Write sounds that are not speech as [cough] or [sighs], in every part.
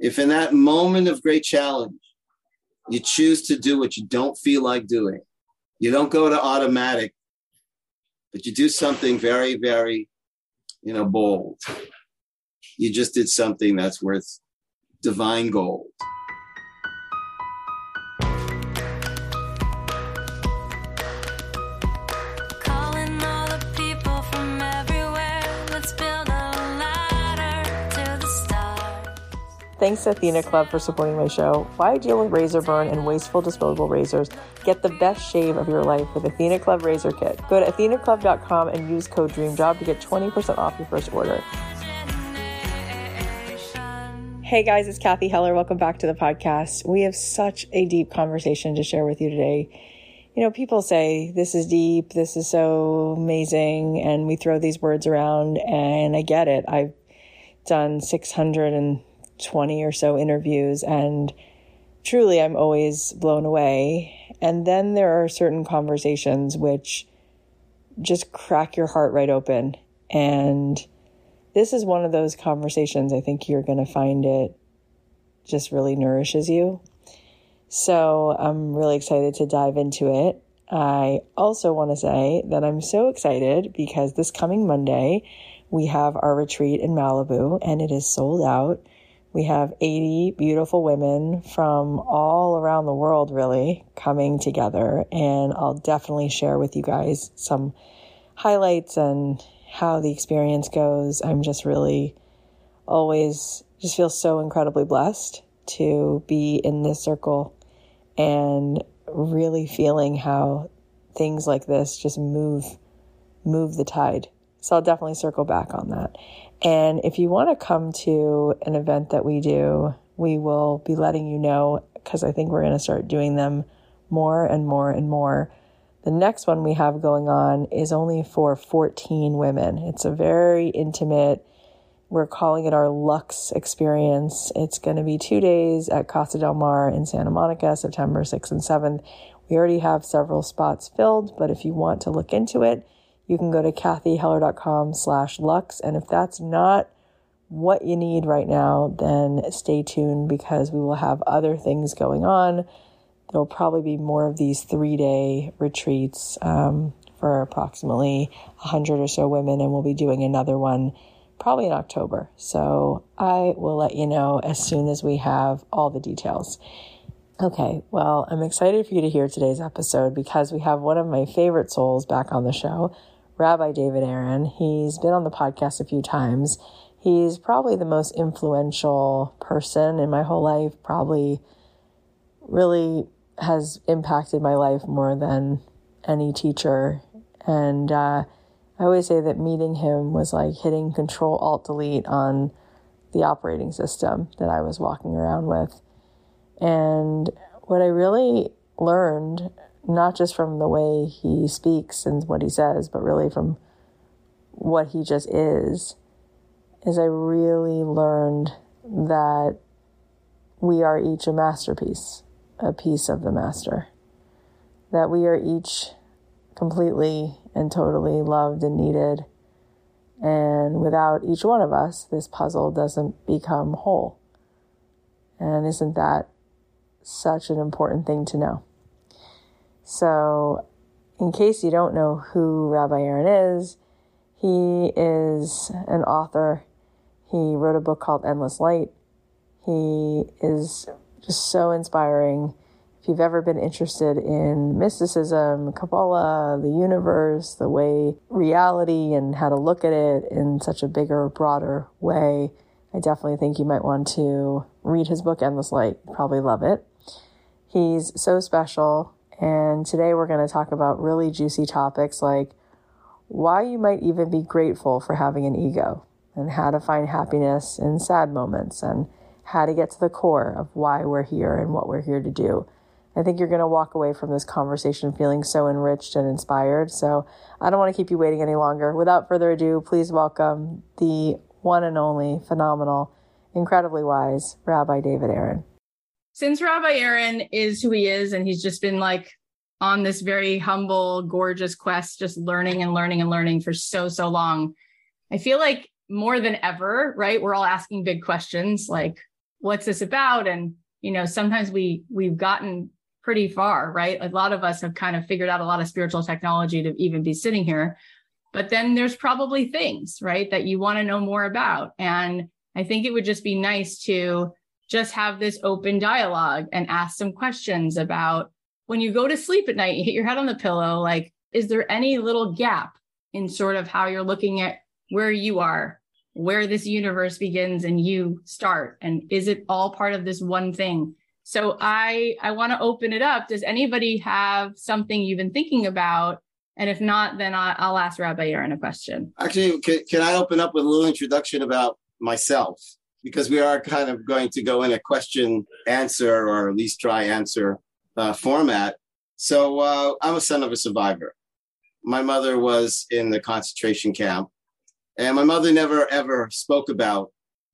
If in that moment of great challenge, you choose to do what you don't feel like doing, you don't go to automatic, but you do something very, very, you know, bold. You just did something that's worth divine gold. Thanks to Athena Club for supporting my show. Why deal with razor burn and wasteful disposable razors? Get the best shave of your life with Athena Club Razor Kit. Go to athenaclub.com and use code DREAMJOB to get 20% off your first order. Hey guys, it's Cathy Heller. Welcome back to the podcast. We have such a deep conversation to share with you today. You know, people say this is deep, this is so amazing, and we throw these words around, and I get it. I've done 600 and 20 or so interviews and truly I'm always blown away. And then there are certain conversations which just crack your heart right open. And this is one of those conversations I think you're going to find it just really nourishes you. So I'm really excited to dive into it. I also want to say that I'm so excited because this coming Monday, we have our retreat in Malibu and it is sold out. We have 80 beautiful women from all around the world, really, coming together. And I'll definitely share with you guys some highlights and how the experience goes. I'm just really always just feel so incredibly blessed to be in this circle and really feeling how things like this just move move the tide. So I'll definitely circle back on that. And if you want to come to an event that we do, we will be letting you know because I think we're going to start doing them more and more and more. The next one we have going on is only for 14 women. It's a very intimate, we're calling it our Luxe experience. It's going to be two days at Casa del Mar in Santa Monica, September 6th and 7th. We already have several spots filled, but if you want to look into it, you can go to cathyheller.com slash luxe. And if that's not what you need right now, then stay tuned because we will have other things going on. There'll probably be more of these three day retreats um, for approximately 100 or so women, and we'll be doing another one probably in October. So I will let you know as soon as we have all the details. Okay, well, I'm excited for you to hear today's episode because we have one of my favorite souls back on the show. Rabbi David Aaron. He's been on the podcast a few times. He's probably the most influential person in my whole life, probably really has impacted my life more than any teacher. And uh, I always say that meeting him was like hitting Control Alt Delete on the operating system that I was walking around with. And what I really learned not just from the way he speaks and what he says, but really from what he just is, is I really learned that we are each a masterpiece, a piece of the master. That we are each completely and totally loved and needed. And without each one of us, this puzzle doesn't become whole. And isn't that such an important thing to know? So, in case you don't know who Rabbi Aaron is, he is an author. He wrote a book called Endless Light. He is just so inspiring. If you've ever been interested in mysticism, Kabbalah, the universe, the way reality and how to look at it in such a bigger, broader way, I definitely think you might want to read his book, Endless Light. You'd probably love it. He's so special. And today we're going to talk about really juicy topics like why you might even be grateful for having an ego and how to find happiness in sad moments and how to get to the core of why we're here and what we're here to do. I think you're going to walk away from this conversation feeling so enriched and inspired. So I don't want to keep you waiting any longer. Without further ado, please welcome the one and only phenomenal, incredibly wise Rabbi David Aaron since Rabbi Aaron is who he is, and he's just been like on this very humble, gorgeous quest, just learning and learning and learning for so, so long, I feel like more than ever, right? We're all asking big questions like, what's this about? And, you know, sometimes we, we've gotten pretty far, right? A lot of us have kind of figured out a lot of spiritual technology to even be sitting here. But then there's probably things, right, that you want to know more about. And I think it would just be nice to just have this open dialogue and ask some questions about when you go to sleep at night, you hit your head on the pillow, like, is there any little gap in sort of how you're looking at where you are, where this universe begins and you start? And is it all part of this one thing? So I I want to open it up. Does anybody have something you've been thinking about? And if not, then I, will ask Rabbi Aaron a question. Actually, can, can I open up with a little introduction about myself? Because we are kind of going to go in a question answer or at least try answer uh, format. So uh, I'm a son of a survivor. My mother was in the concentration camp, and my mother never ever spoke about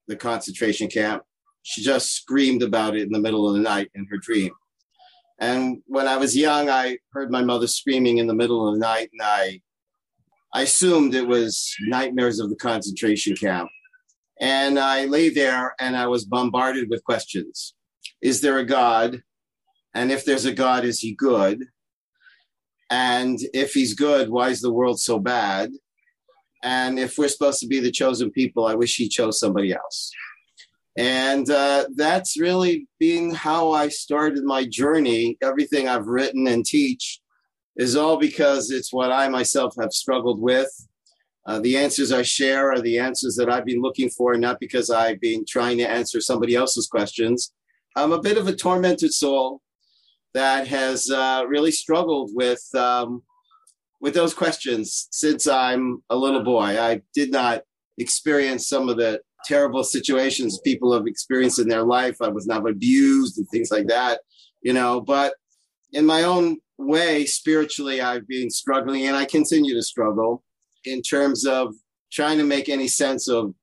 the concentration camp. She just screamed about it in the middle of the night in her dream. And when I was young, I heard my mother screaming in the middle of the night, and I, I assumed it was nightmares of the concentration camp. And I lay there and I was bombarded with questions. Is there a God? And if there's a God, is he good? And if he's good, why is the world so bad? And if we're supposed to be the chosen people, I wish he chose somebody else. And uh, that's really been how I started my journey. Everything I've written and teach is all because it's what I myself have struggled with. Uh, the answers I share are the answers that I've been looking for, not because I've been trying to answer somebody else's questions. I'm a bit of a tormented soul that has uh, really struggled with um, with those questions since I'm a little boy. I did not experience some of the terrible situations people have experienced in their life. I was not abused and things like that, you know, but in my own way, spiritually, I've been struggling and I continue to struggle in terms of trying to make any sense of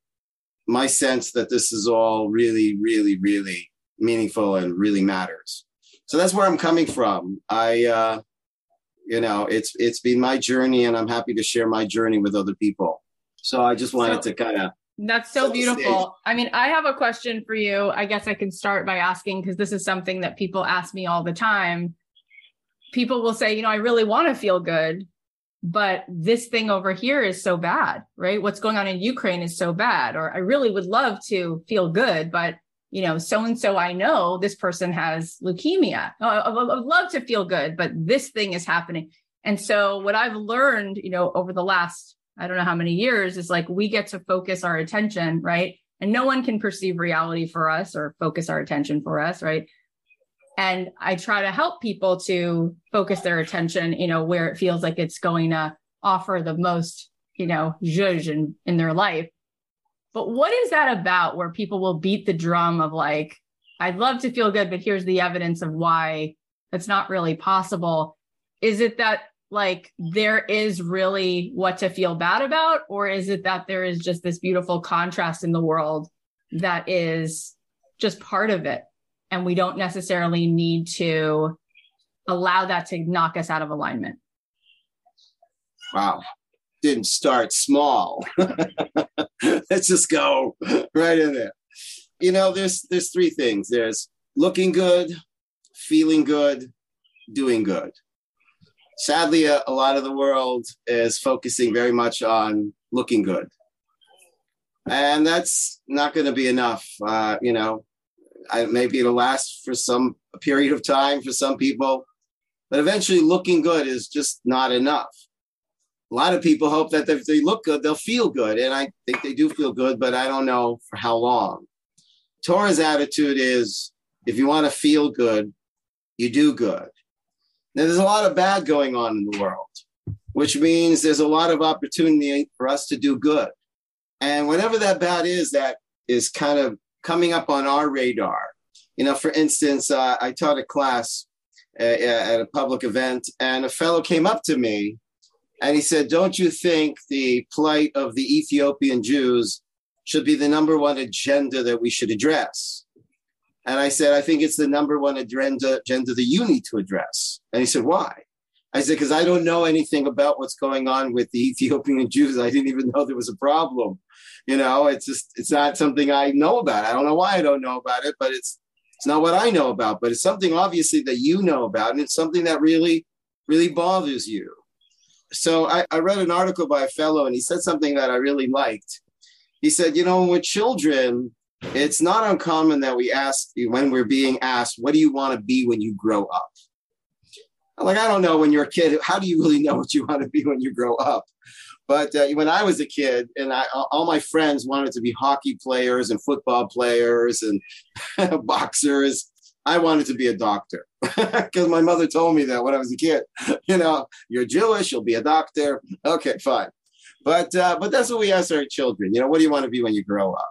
my sense that this is all really, really, really meaningful and really matters. So that's where I'm coming from. I, uh, you know, it's it's been my journey, and I'm happy to share my journey with other people. So I just wanted so, to kind of that's so beautiful. I mean, I have a question for you. I guess I can start by asking because this is something that people ask me all the time. People will say, you know, I really want to feel good, but this thing over here is so bad, right? What's going on in Ukraine is so bad. Or I really would love to feel good, but you know, so and so I know this person has leukemia. Oh, I, I would love to feel good, but this thing is happening. And so what I've learned, you know, over the last I don't know how many years is like we get to focus our attention, right? And no one can perceive reality for us or focus our attention for us, right? And I try to help people to focus their attention, you know, where it feels like it's going to offer the most, you know, zhuzh in, in their life. But what is that about where people will beat the drum of like, I'd love to feel good, but here's the evidence of why that's not really possible? Is it that like there is really what to feel bad about or is it that there is just this beautiful contrast in the world that is just part of it and we don't necessarily need to allow that to knock us out of alignment. Wow. Didn't start small. [laughs] Let's just go right in there. You know there's there's three things. There's looking good feeling good doing good. Sadly, a, a lot of the world is focusing very much on looking good. And that's not going to be enough. Uh, you know, I, maybe it'll last for some period of time for some people, but eventually looking good is just not enough. A lot of people hope that if they look good, they'll feel good. And I think they do feel good, but I don't know for how long. Torah's attitude is if you want to feel good, you do good. Now, there's a lot of bad going on in the world, which means there's a lot of opportunity for us to do good. And whatever that bad is, that is kind of coming up on our radar. You know, for instance, uh, I taught a class uh, at a public event, and a fellow came up to me and he said, Don't you think the plight of the Ethiopian Jews should be the number one agenda that we should address? And I said, I think it's the number one agenda, agenda that you need to address. And he said, Why? I said, Because I don't know anything about what's going on with the Ethiopian [laughs] Jews. I didn't even know there was a problem. You know, it's just it's not something I know about. I don't know why I don't know about it, but it's it's not what I know about, but it's something obviously that you know about, and it's something that really, really bothers you. So I, I read an article by a fellow, and he said something that I really liked. He said, you know, with children, it's not uncommon that we ask when we're being asked, what do you want to be when you grow up? Like, I don't know when you're a kid. How do you really know what you want to be when you grow up? But uh, when I was a kid, and I, all my friends wanted to be hockey players and football players and [laughs] boxers, I wanted to be a doctor [laughs] because my mother told me that when I was a kid. [laughs] You know, you're Jewish, you'll be a doctor. Okay, fine. But uh, but that's what we ask our children. You know, what do you want to be when you grow up?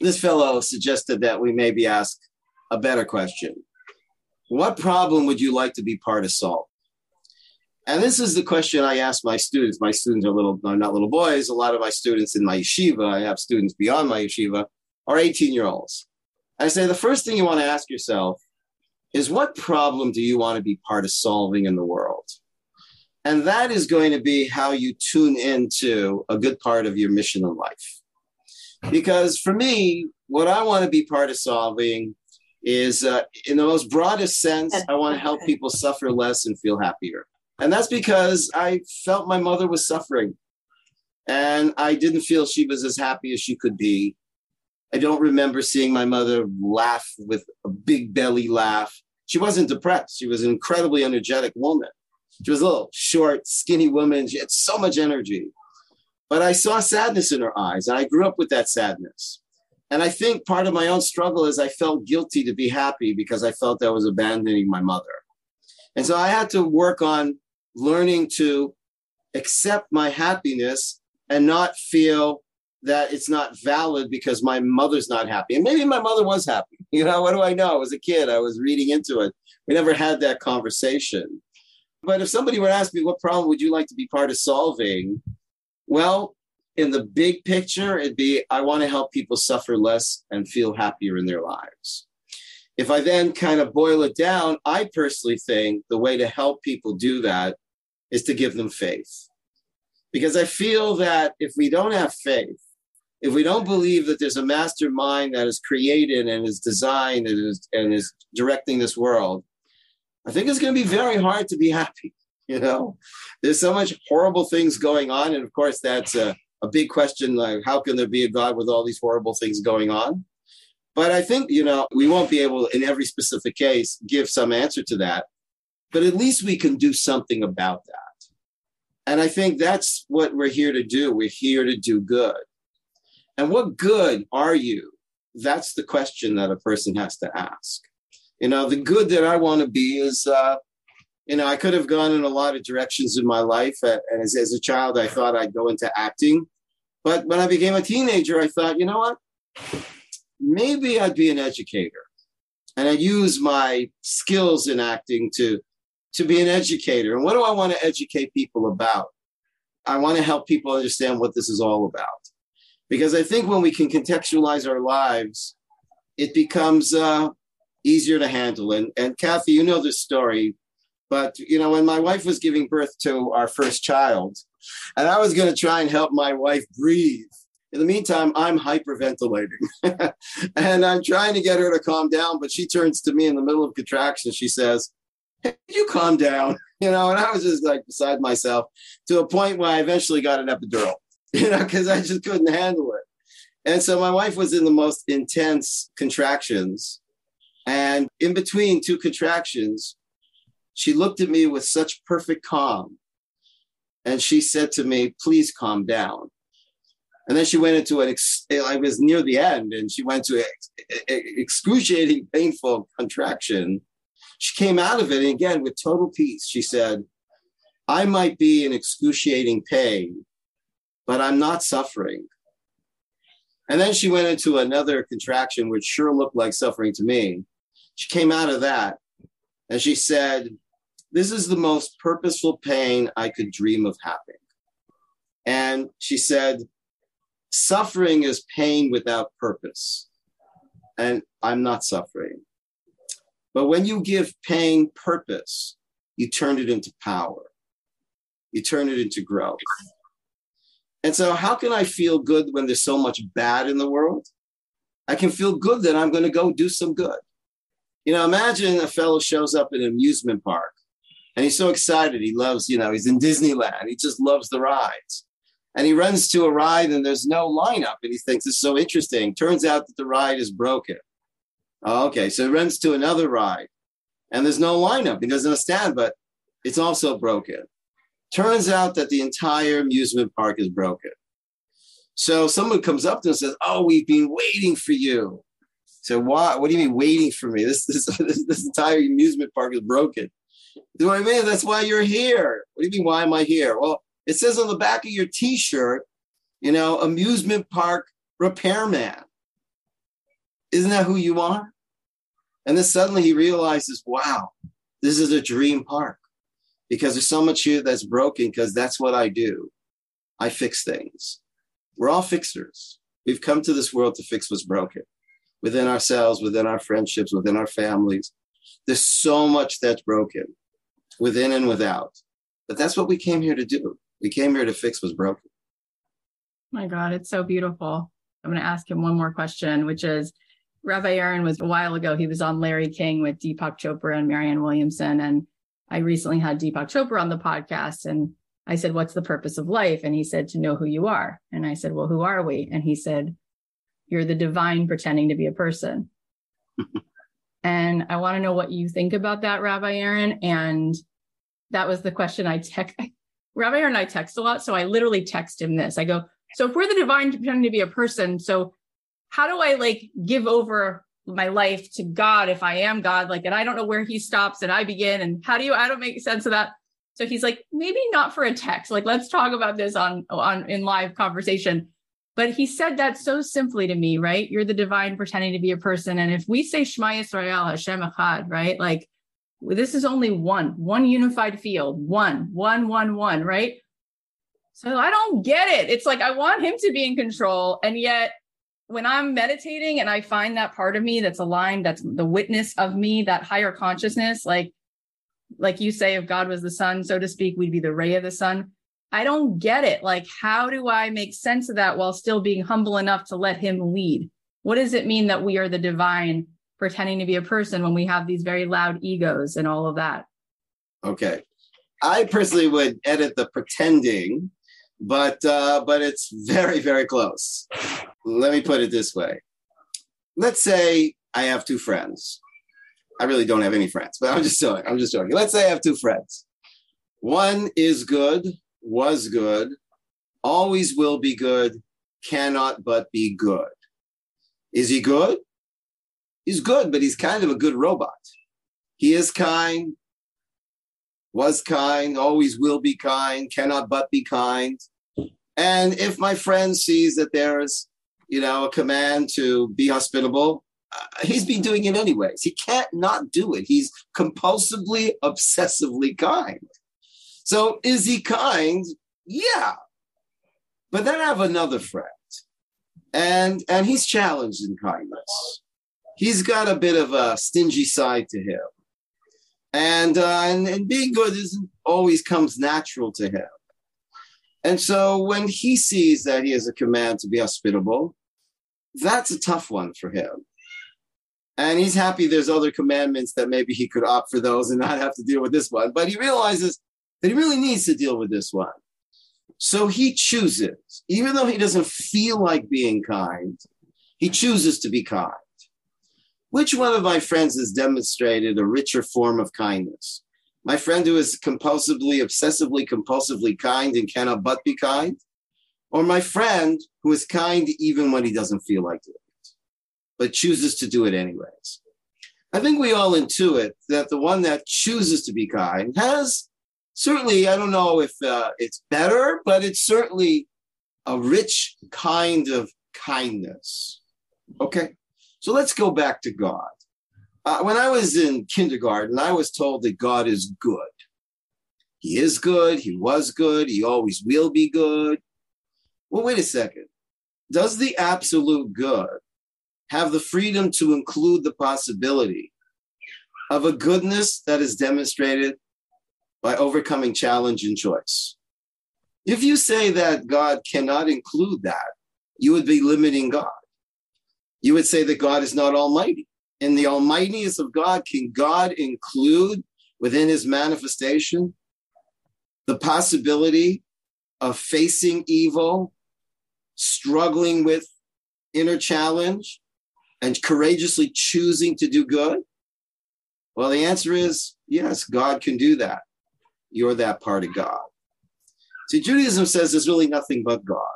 This fellow suggested that we maybe ask a better question. What problem would you like to be part of solving? And this is the question I ask my students. My students are little, not little boys. A lot of my students in my yeshiva, I have students beyond my yeshiva, are 18 year olds. I say the first thing you want to ask yourself is what problem do you want to be part of solving in the world? And that is going to be how you tune into a good part of your mission in life. Because for me, what I want to be part of solving is, uh, in the most broadest sense, I want to help [laughs] people suffer less and feel happier. And that's because I felt my mother was suffering. And I didn't feel she was as happy as she could be. I don't remember seeing my mother laugh with a big belly laugh. She wasn't depressed. She was an incredibly energetic woman. She was a little short, skinny woman. She had so much energy. But I saw sadness in her eyes, and I grew up with that sadness. And I think part of my own struggle is I felt guilty to be happy because I felt I was abandoning my mother. And so I had to work on learning to accept my happiness and not feel that it's not valid because my mother's not happy. And maybe my mother was happy. [laughs] You know, what do I know? As a kid, I was reading into it. We never had that conversation. But if somebody were to ask me, what problem would you like to be part of solving? Well, in the big picture, it'd be I want to help people suffer less and feel happier in their lives. If I then kind of boil it down, I personally think the way to help people do that is to give them faith. Because I feel that if we don't have faith, if we don't believe that there's a mastermind that is created and is designed and is, and is directing this world, I think it's going to be very hard to be happy. [laughs] You know, there's so much horrible things going on. And of course, that's a, a big question like, how can there be a God with all these horrible things going on? But I think, you know, we won't be able, in every specific case, give some answer to that. But at least we can do something about that. And I think that's what we're here to do. We're here to do good. And what good are you? That's the question that a person has to ask. You know, the good that I want to be is, uh, you know, I could have gone in a lot of directions in my life. And as, as a child, I thought I'd go into acting. But when I became a teenager, I thought, you know what? Maybe I'd be an educator. And I'd use my skills in acting to to be an educator. And what do I want to educate people about? I want to help people understand what this is all about. Because I think when we can contextualize our lives, it becomes uh, easier to handle. And, and Cathy, you know this story, but you know, when my wife was giving birth to our first child, and I was going to try and help my wife breathe. In the meantime, I'm hyperventilating [laughs] and I'm trying to get her to calm down, but she turns to me in the middle of contraction. She says, hey, [laughs] you calm down? You know, and I was just like beside myself to a point where I eventually got an epidural, [laughs] you know, because I just couldn't handle it. And so my wife was in the most intense contractions. And in between two contractions, she looked at me with such perfect calm. And she said to me, please calm down. And then she went into an, ex- I was near the end, and she went to ex- excruciating, painful contraction she came out of it, and again, with total peace, she said, I might be in excruciating pain, but I'm not suffering. And then she went into another contraction, which sure looked like suffering to me. She came out of that and she said, This is the most purposeful pain I could dream of having. And she said, Suffering is pain without purpose. And I'm not suffering. But when you give pain purpose, you turn it into power. You turn it into growth. And so, how can I feel good when there's so much bad in the world? I can feel good that I'm going to go do some good. You know, imagine a fellow shows up in an amusement park and he's so excited. He loves, you know, he's in Disneyland. He just loves the rides. And he runs to a ride and there's no lineup. And he thinks it's so interesting. Turns out that the ride is broken. Oh, okay. So it runs to another ride and there's no lineup. He doesn't understand, but it's also broken. Turns out that the entire amusement park is broken. So someone comes up to him and says, Oh, we've been waiting for you. So why? What do you mean waiting for me? This this [laughs] this, this entire amusement park is broken. Do I mean that's why you're here? What do you mean? Why am I here? Well, it says on the back of your T-shirt, you know, amusement park repairman. Isn't that who you are? And then suddenly he realizes, wow, this is a dream park because there's so much here that's broken because that's what I do. I fix things. We're all fixers. We've come to this world to fix what's broken within ourselves, within our friendships, within our families. There's so much that's broken within and without. But that's what we came here to do. We came here to fix what's broken. My God, it's so beautiful. I'm going to ask him one more question, which is Rabbi Aaron was a while ago. He was on Larry King with Deepak Chopra and Marianne Williamson. And I recently had Deepak Chopra on the podcast. And I said, What's the purpose of life? And he said, To know who you are. And I said, Well, who are we? And he said, You're the divine pretending to be a person. [laughs] and I want to know what you think about that, Rabbi Aaron. And that was the question I text. [laughs] Rabbi Aaron and I text a lot. So I literally text him this. I go, So if we're the divine pretending to be a person, so how do I like give over my life to God if I am God? Like, and I don't know where he stops and I begin. And how do you, I don't make sense of that. So he's like, maybe not for a text. Like, let's talk about this on, on in live conversation. But he said that so simply to me, right? You're the divine pretending to be a person. And if we say Shema Yisrael, Hashem Echad, right? Like, this is only one, one unified field, one, one, one, one, right? So I don't get it. It's like I want him to be in control. And yet when I'm meditating and I find that part of me that's aligned, that's the witness of me, that higher consciousness, like like you say, if God was the sun, so to speak, we'd be the ray of the sun. I don't get it. Like, how do I make sense of that while still being humble enough to let him lead? What does it mean that we are the divine pretending to be a person when we have these very loud egos and all of that? Okay. I personally would edit the pretending but uh, but it's very very close. Let me put it this way. Let's say I have two friends. I really don't have any friends, but I'm just joking. I'm just joking. Let's say I have two friends. One is good, was good, always will be good, cannot but be good. Is he good? He's good, but he's kind of a good robot. He is kind, was kind, always will be kind, cannot but be kind. And if my friend sees that there is, you know, a command to be hospitable, uh, he's been doing it anyways. He can't not do it. He's compulsively, obsessively kind. So is he kind? Yeah. But then I have another friend, and and he's challenged in kindness. He's got a bit of a stingy side to him, and uh, and, and being good isn't always comes natural to him. And so when he sees that he has a command to be hospitable, that's a tough one for him. And he's happy there's other commandments that maybe he could opt for those and not have to deal with this one. But he realizes that he really needs to deal with this one. So he chooses, even though he doesn't feel like being kind, he chooses to be kind. Which one of my friends has demonstrated a richer form of kindness? My friend who is compulsively, obsessively, compulsively kind and cannot but be kind? Or my friend who is kind even when he doesn't feel like doing it, but chooses to do it anyways? I think we all intuit that the one that chooses to be kind has certainly, I don't know if uh, it's better, but it's certainly a rich kind of kindness. Okay, so let's go back to God. Uh, when I was in kindergarten, I was told that God is good. He is good. He was good. He always will be good. Well, wait a second. Does the absolute good have the freedom to include the possibility of a goodness that is demonstrated by overcoming challenge and choice? If you say that God cannot include that, you would be limiting God. You would say that God is not almighty. In the almightiness of God, can God include within his manifestation the possibility of facing evil, struggling with inner challenge, and courageously choosing to do good? Well, the answer is yes, God can do that. You're that part of God. See, Judaism says there's really nothing but God.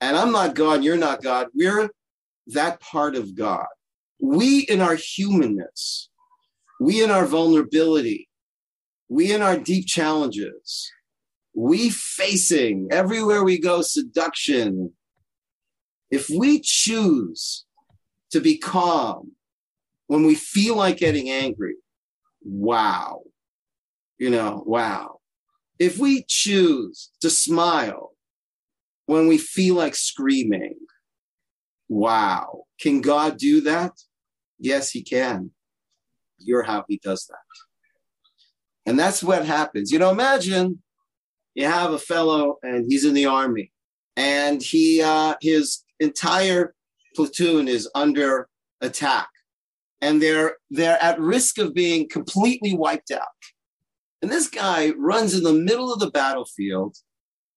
And I'm not God, you're not God. We're that part of God. We, in our humanness, we, in our vulnerability, we, in our deep challenges, we facing everywhere we go seduction. If we choose to be calm when we feel like getting angry, wow. You know, wow. If we choose to smile when we feel like screaming, wow. Can God do that? Yes, He can. You're how He does that. And that's what happens. You know, imagine you have a fellow and he's in the army and he uh, his entire platoon is under attack and they're they're at risk of being completely wiped out. And this guy runs in the middle of the battlefield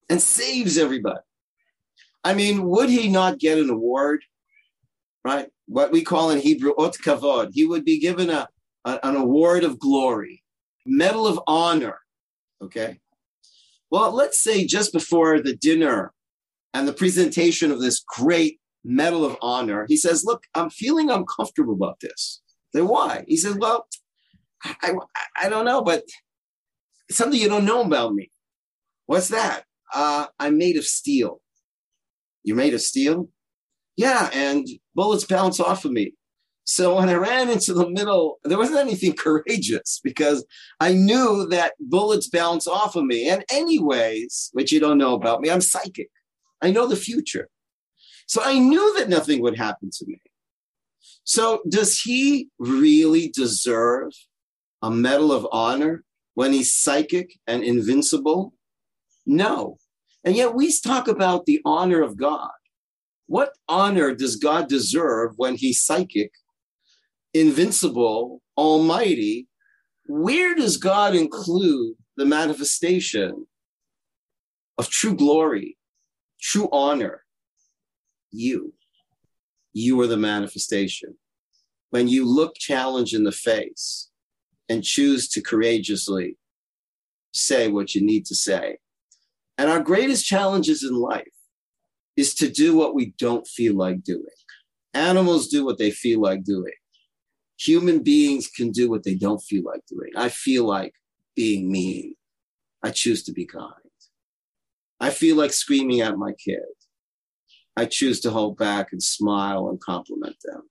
and saves everybody. I mean, would he not get an award? Right? What we call in Hebrew ot kavod. He would be given a, a an award of glory, medal of honor. Okay. Well, let's say just before the dinner and the presentation of this great Medal of Honor. He says, Look, I'm feeling uncomfortable about this. Then why? He says, Well, I, I, I don't know, but something you don't know about me. What's that? Uh, I'm made of steel. You're made of steel? Yeah, and bullets bounce off of me. So when I ran into the middle, there wasn't anything [laughs] courageous because I knew that bullets bounce off of me. And, anyways, which you don't know about me, I'm psychic. I know the future. So I knew that nothing would happen to me. So does he really deserve a Medal of Honor when he's psychic and invincible? No. And yet we talk about the honor of God. What honor does God deserve when he's psychic, invincible, almighty? Where does God include the manifestation of true glory, true honor? you. You are the manifestation. When you look challenge in the face and choose to courageously say what you need to say. And our greatest challenges in life is to do what we don't feel like doing. Animals do what they feel like doing. Human beings can do what they don't feel like doing. I feel like being mean. I choose to be kind. I feel like screaming at my kid. I choose to hold back and smile and compliment them.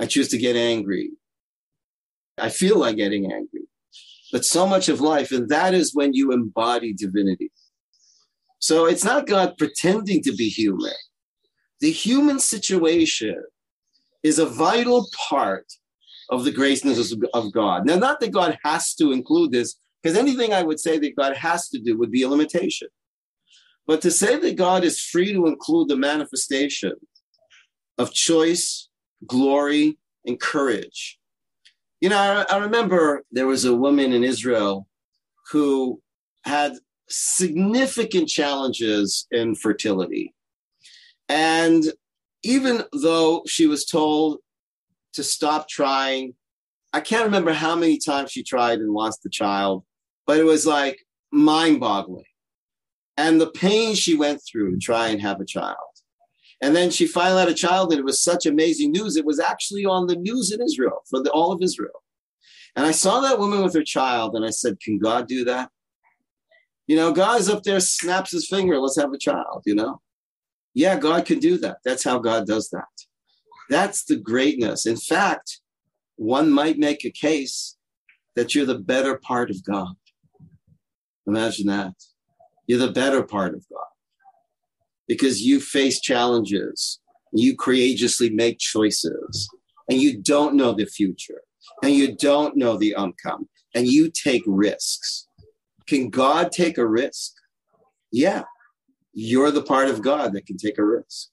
I choose to get angry. I feel like getting angry. But so much of life, and that is when you embody divinity. So it's not God pretending to be human. The human situation is a vital part of the graceness of God. Now, not that God has to include this, because anything I would say that God has to do would be a limitation. But to say that God is free to include the manifestation of choice, glory, and courage. You know, I, I remember there was a woman in Israel who had significant challenges in fertility. And even though she was told to stop trying, I can't remember how many times she tried and lost the child, but it was like mind boggling and the pain she went through to try and have a child. And then she finally had a child, and it was such amazing news. It was actually on the news in Israel for the, all of Israel. And I saw that woman with her child, and I said, Can God do that? You know, God's up there, snaps his finger, let's have a child, you know? Yeah, God can do that. That's how God does that. That's the greatness. In fact, one might make a case that you're the better part of God. Imagine that. You're the better part of God because you face challenges, you courageously make choices, and you don't know the future, and you don't know the outcome, and you take risks. Can God take a risk? yeah, you're the part of God that can take a risk.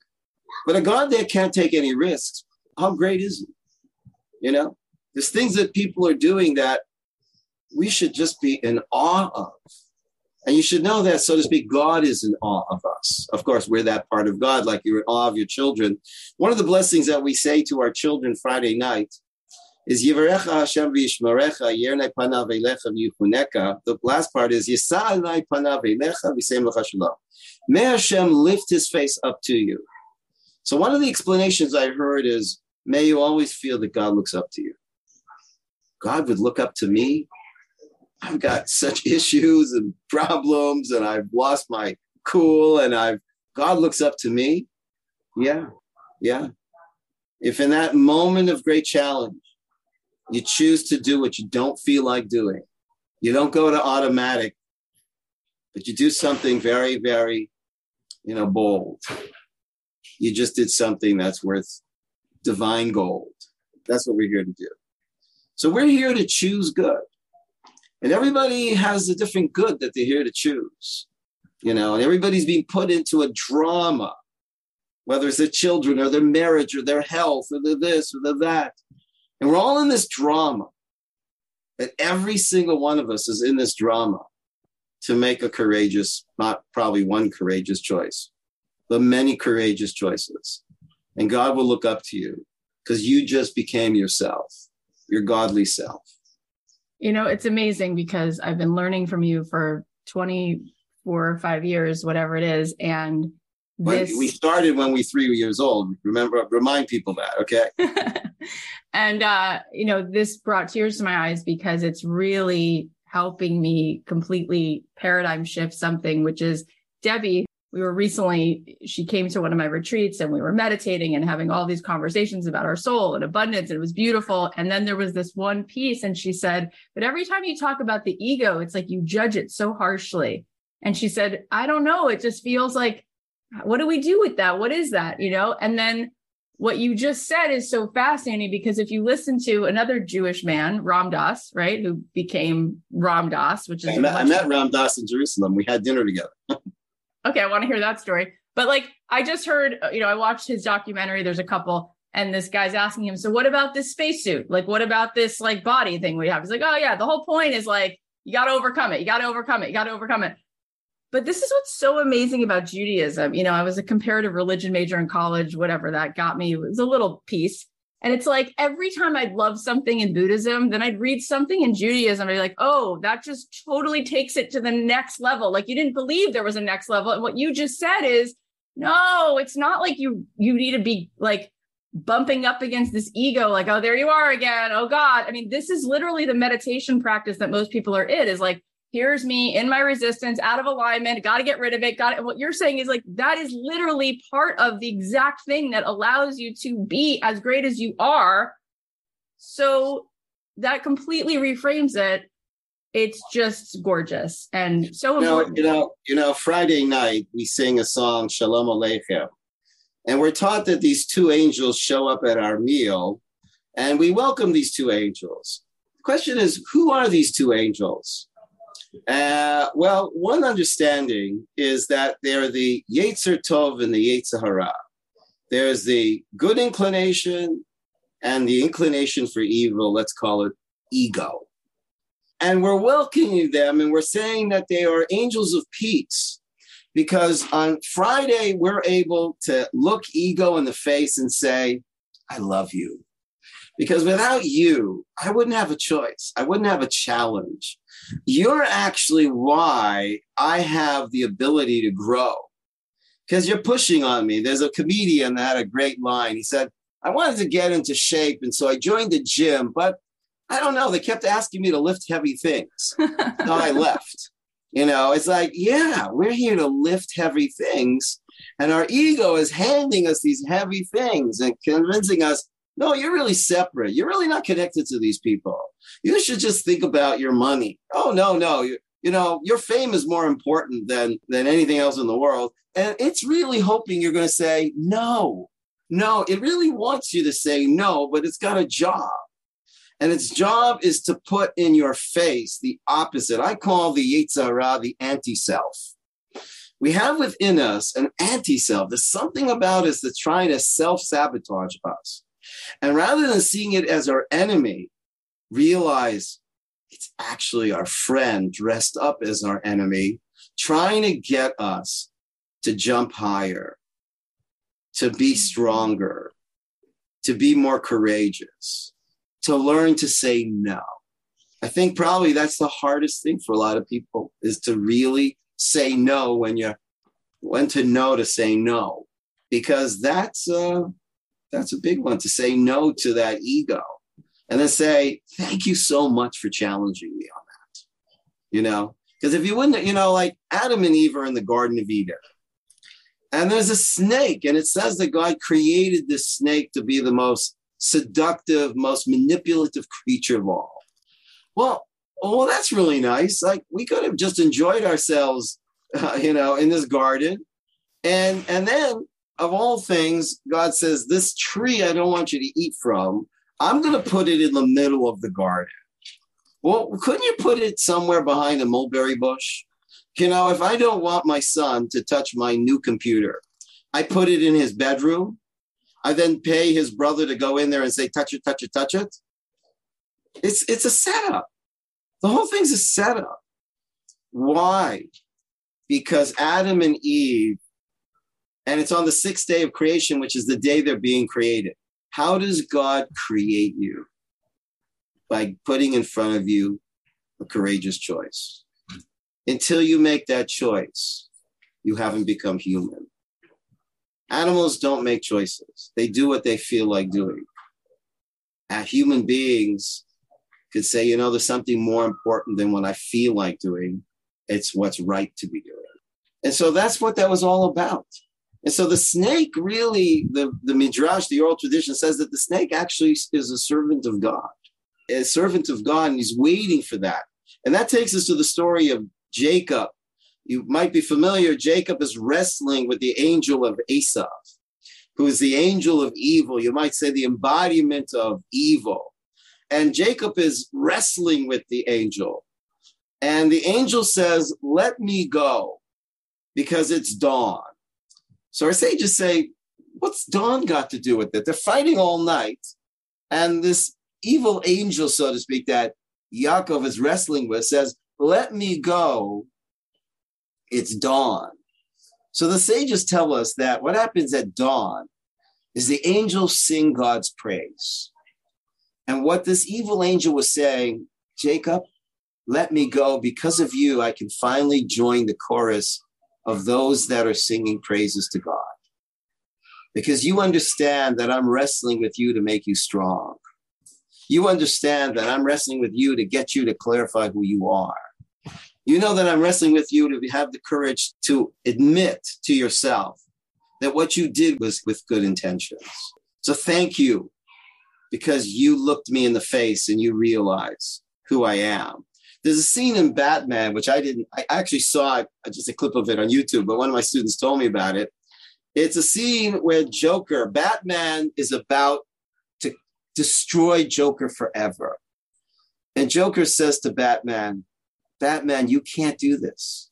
But a God that can't take any risks, how great is he? You know, there's things that people are doing that we should just be in awe of. And you should know that, so to speak, God is in awe of us. Of course, we're that part of God, like you're in awe of your children. One of the blessings that we say to our children Friday night is Yivarecha Hashem panav elecha. The last part is Yisa'alai panav elecha v'seim lecha shalom. May Hashem lift his face up to you. So one of the explanations I heard is, may you always feel that God looks up to you. God would look up to me. I've got such [laughs] issues and problems, and I've lost my cool, and I've God looks up to me. Yeah, yeah. If in that moment of great challenge, you choose to do what you don't feel like doing, you don't go to automatic, but you do something very, very, you know, bold. You just did something that's worth divine gold. That's what we're here to do. So we're here to choose good. And everybody has a different good that they're here to choose, you know, and everybody's being put into a drama, whether it's their children or their marriage or their health or their this or their that. And we're all in this drama. And every single one of us is in this drama to make a courageous, not probably one courageous choice, but many courageous choices. And God will look up to you because you just became yourself, your godly self. You know, it's amazing because I've been learning from you for 24 or five years, whatever it is. And this... we started when we three years old. Remember, remind people that, okay? [laughs] and uh, you know, this brought tears to my eyes because it's really helping me completely paradigm shift something, which is Debbie. We were recently, she came to one of my retreats and we were meditating and having all these conversations about our soul and abundance. And it was beautiful. And then there was this one piece, and she said, But every time you talk about the ego, it's like you judge it so harshly. And she said, I don't know. It just feels like, what do we do with that? What is that? You know? And then what you just said is so fascinating because if you listen to another Jewish man, Ram Dass, right, who became Ram Dass, which is I met, I met Ram Dass in Jerusalem. We had dinner together. [laughs] okay, I want to hear that story. But like, I just heard, uh, you know, I watched his documentary. There's a couple, and this guy's asking him, "So what about this spacesuit? Like, what about this like body thing we have?" He's like, "Oh yeah, the whole point is like you got to overcome it. You got to overcome it. You got to overcome it." But this is what's so amazing about Judaism. You know, I was a comparative religion major in college, whatever that got me it was a little piece. And it's like every time I'd love something in Buddhism, then I'd read something in Judaism. I'd be like, oh, that just totally takes it to the next level. Like you didn't believe there was a next level. And what you just said is, no, it's not like you you need to be like bumping up against this ego, like, oh, there you are again. Oh God. I mean, this is literally the meditation practice that most people are in, is like here's me in my resistance out of alignment got to get rid of it got it what you're saying is like that is literally part of the exact thing that allows you to be as great as you are. So that completely reframes it. It's just gorgeous and so you know, important. you know you know friday night we sing a song shalom aleichem. And we're taught that these two angels show up at our meal and we welcome these two angels. The question is who are these two angels uh, well, one understanding is that there are the Yetzer Tov and the Yetzer Hara. There's the good inclination and the inclination for evil, let's call it ego. And we're welcoming them and we're saying that they are angels of peace because on Friday we're able to look ego in the face and say, I love you. Because without you, I wouldn't have a choice. I wouldn't have a challenge. You're actually why I have the ability to grow because you're pushing on me. There's a comedian that had a great line. He said, I wanted to get into shape. And so I joined the gym, but I don't know. They kept asking me to lift heavy things. [laughs] so I left. You know, it's like, yeah, we're here to lift heavy things. And our ego is handing us these heavy things and convincing us no, you're really separate. You're really not connected to these people. You should just think about your money. Oh, no, no. You, you know, your fame is more important than, than anything else in the world. And it's really hoping you're going to say, no, no. It really wants you to say no, but it's got a job. And its job is to put in your face the opposite. I call the Yetzer Hara the anti self. We have within us an anti self. There's something about us that's trying to self sabotage us. And rather than seeing it as our enemy, realize it's actually our friend dressed up as our enemy, trying to get us to jump higher, to be stronger, to be more courageous, to learn to say no. I think probably that's the hardest thing for a lot of people is to really say no when you when to know to say no because that's uh that's a big one to say no to that ego and then say thank you so much for challenging me on that you know? Because if you wouldn't you know like adam and eve are in the garden of eden and there's a snake and it says that god created this snake to be the most seductive most manipulative creature of all. Well well that's really nice. Like we could have just enjoyed ourselves uh, you know in this garden and and then of all things god says this tree i don't want you to eat from I'm going to put it in the middle of the garden. Well, couldn't you put it somewhere behind a mulberry bush? You know, if I don't want my son to touch my new computer, I put it in his bedroom. I then pay his brother to go in there and say, touch it, touch it, touch it. It's, it's a setup. The whole thing's a setup. Why? Because Adam and Eve, and it's on the sixth day of creation, which is the day they're being created. How does God create you? By putting in front of you a courageous choice. Until you make that choice, you haven't become human. Animals don't make choices, they do what they feel like doing. Uh, human beings could say, you know, there's something more important than what I feel like doing. It's what's right to be doing. And so that's what that was all about. And so the snake really, the, the Midrash, the oral tradition says that the snake actually is a servant of God, a servant of God, and he's waiting for that. And that takes us to the story of Jacob. You might be familiar, Jacob is wrestling with the angel of Esau, who is the angel of evil. You might say the embodiment of evil. And Jacob is wrestling with the angel. And the angel says, Let me go because it's dawn. So our sages say, what's dawn got to do with it? They're fighting all night. And this evil angel, so to speak, that Yaakov is wrestling with says, let me go. It's dawn. So the sages tell us that what happens at dawn is the angels sing God's praise. And what this evil angel was saying, Jacob, let me go. Because of you, I can finally join the chorus of those that are singing praises to God. Because you understand that I'm wrestling with you to make you strong. You understand that I'm wrestling with you to get you to clarify who you are. You know that I'm wrestling with you to have the courage to admit to yourself that what you did was with good intentions. So thank you because you looked me in the face and you realize who I am. There's a scene in Batman, which I didn't, I actually saw just a clip of it on YouTube, but one of my students told me about it. It's a scene where Joker, Batman is about to destroy Joker forever. And Joker says to Batman, Batman, you can't do this.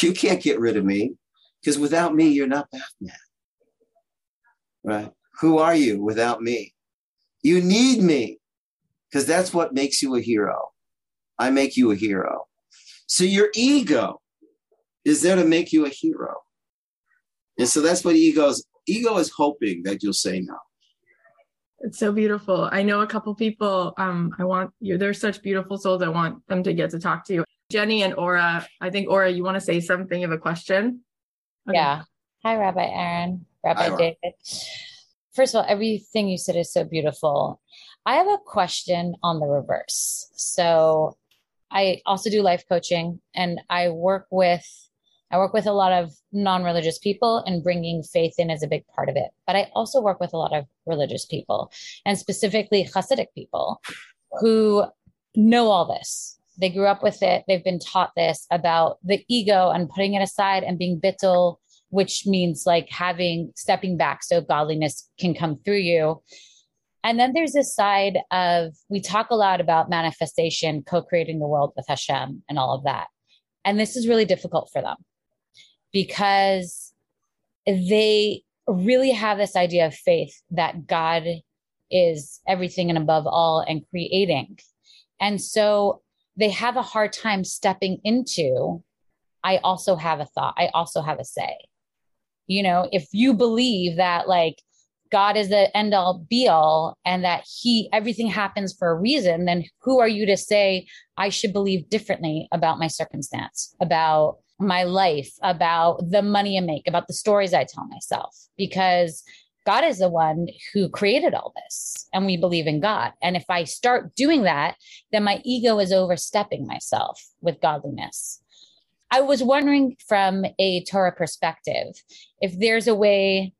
You can't get rid of me because without me, you're not Batman. Right? Who are you without me? You need me because that's what makes you a hero. I make you a hero. So your ego is there to make you a hero. And so that's what ego's ego is hoping that you'll say no. It's so beautiful. I know a couple people. Um, I want you. They're such beautiful souls. I want them to get to talk to you. Jenny and Aura. I think Aura, you want to say something of a question? Okay. Yeah. Hi, Rabbi Aaron, Rabbi Hi, David. First of all, everything you said is so beautiful. I have a question on the reverse. So I also do life coaching and I work with I work with a lot of non-religious people and bringing faith in is a big part of it. But I also work with a lot of religious people and specifically Hasidic people who know all this. They grew up with it. They've been taught this about the ego and putting it aside and being bittul, which means like having stepping back so godliness can come through you. And then there's this side of we talk a lot about manifestation, co creating the world with Hashem, and all of that. And this is really difficult for them because they really have this idea of faith that God is everything and above all and creating. And so they have a hard time stepping into, I also have a thought, I also have a say. You know, if you believe that like God is the end all be all and that he everything happens for a reason, then who are you to say I should believe differently about my circumstance, about my life, about the money I make, about the stories I tell myself? Because God is the one who created all this and we believe in God. And if I start doing that, then my ego is overstepping myself with godliness. I was wondering from a Torah perspective if there's a way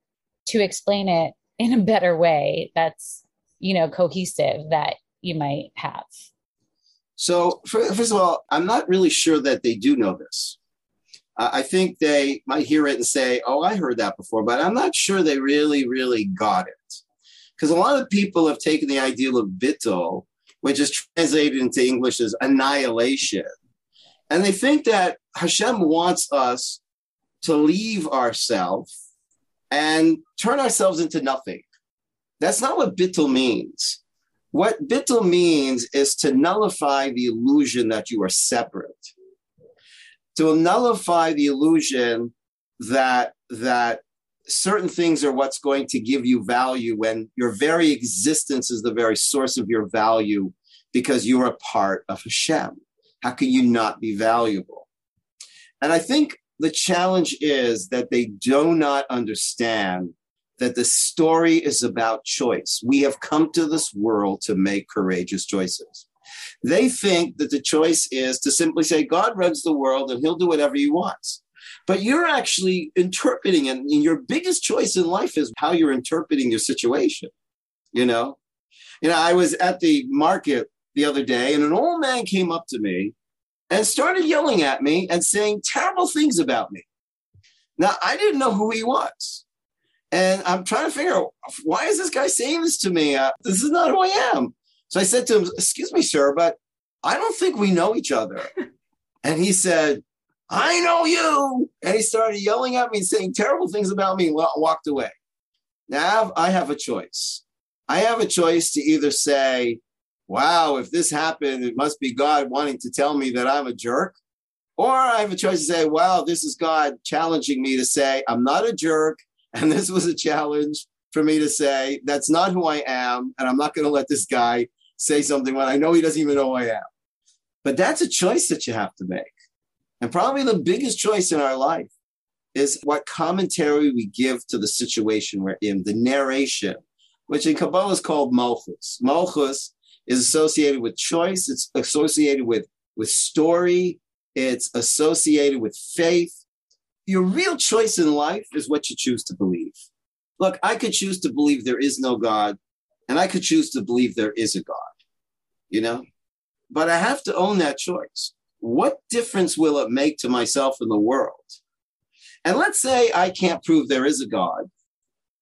to explain it in a better way that's, you know, cohesive that you might have. So, first of all, I'm not really sure that they do know this. I think they might hear it and say, Oh, I heard that before, but I'm not sure they really, really got it. Because a lot of people have taken the ideal of bittul, which is translated into English as annihilation. And they think that Hashem wants us to leave ourselves and turn ourselves into nothing. That's not what bittul means. What bittul means is to nullify the illusion that you are separate to nullify the illusion that that certain things are what's going to give you value when your very existence is the very source of your value because you're a part of Hashem. How can you not be valuable? And I think the challenge is that they do not understand that the story is about choice. We have come to this world to make courageous choices. They think that the choice is to simply say, God runs the world and he'll do whatever he wants. But you're actually interpreting, and your biggest choice in life is how you're interpreting your situation. You know, you know, I was at the market the other day, and an old man came up to me and started yelling at me and saying terrible things about me. Now, I didn't know who he was. And I'm trying to figure out why is this guy saying this to me? Uh, this is not who I am. So I said to him, Excuse me, sir, but I don't think we know each other. [laughs] and he said, I know you. And he started yelling at me and saying terrible things about me and walked away. Now I have a choice. I have a choice to either say, wow, if this happened, it must be God wanting to tell me that I'm a jerk. Or I have a choice to say, wow, this is God challenging me to say, I'm not a jerk. [laughs] And this was a challenge for me to say, that's not who I am. And I'm not going to let this guy say something when I know he doesn't even know who I am. But that's a choice that you have to make. And probably the biggest choice in our life is what commentary we give to the situation we're in, the narration, which in Kabbalah is called malchus. Malchus is associated with choice, it's associated with, with story, it's associated with faith. Your real choice in life is what you choose to believe. Look, I could choose to believe there is no God and I could choose to believe there is a God, you know? But I have to own that choice. What difference will it make to myself and the world? And let's say I can't prove there is a God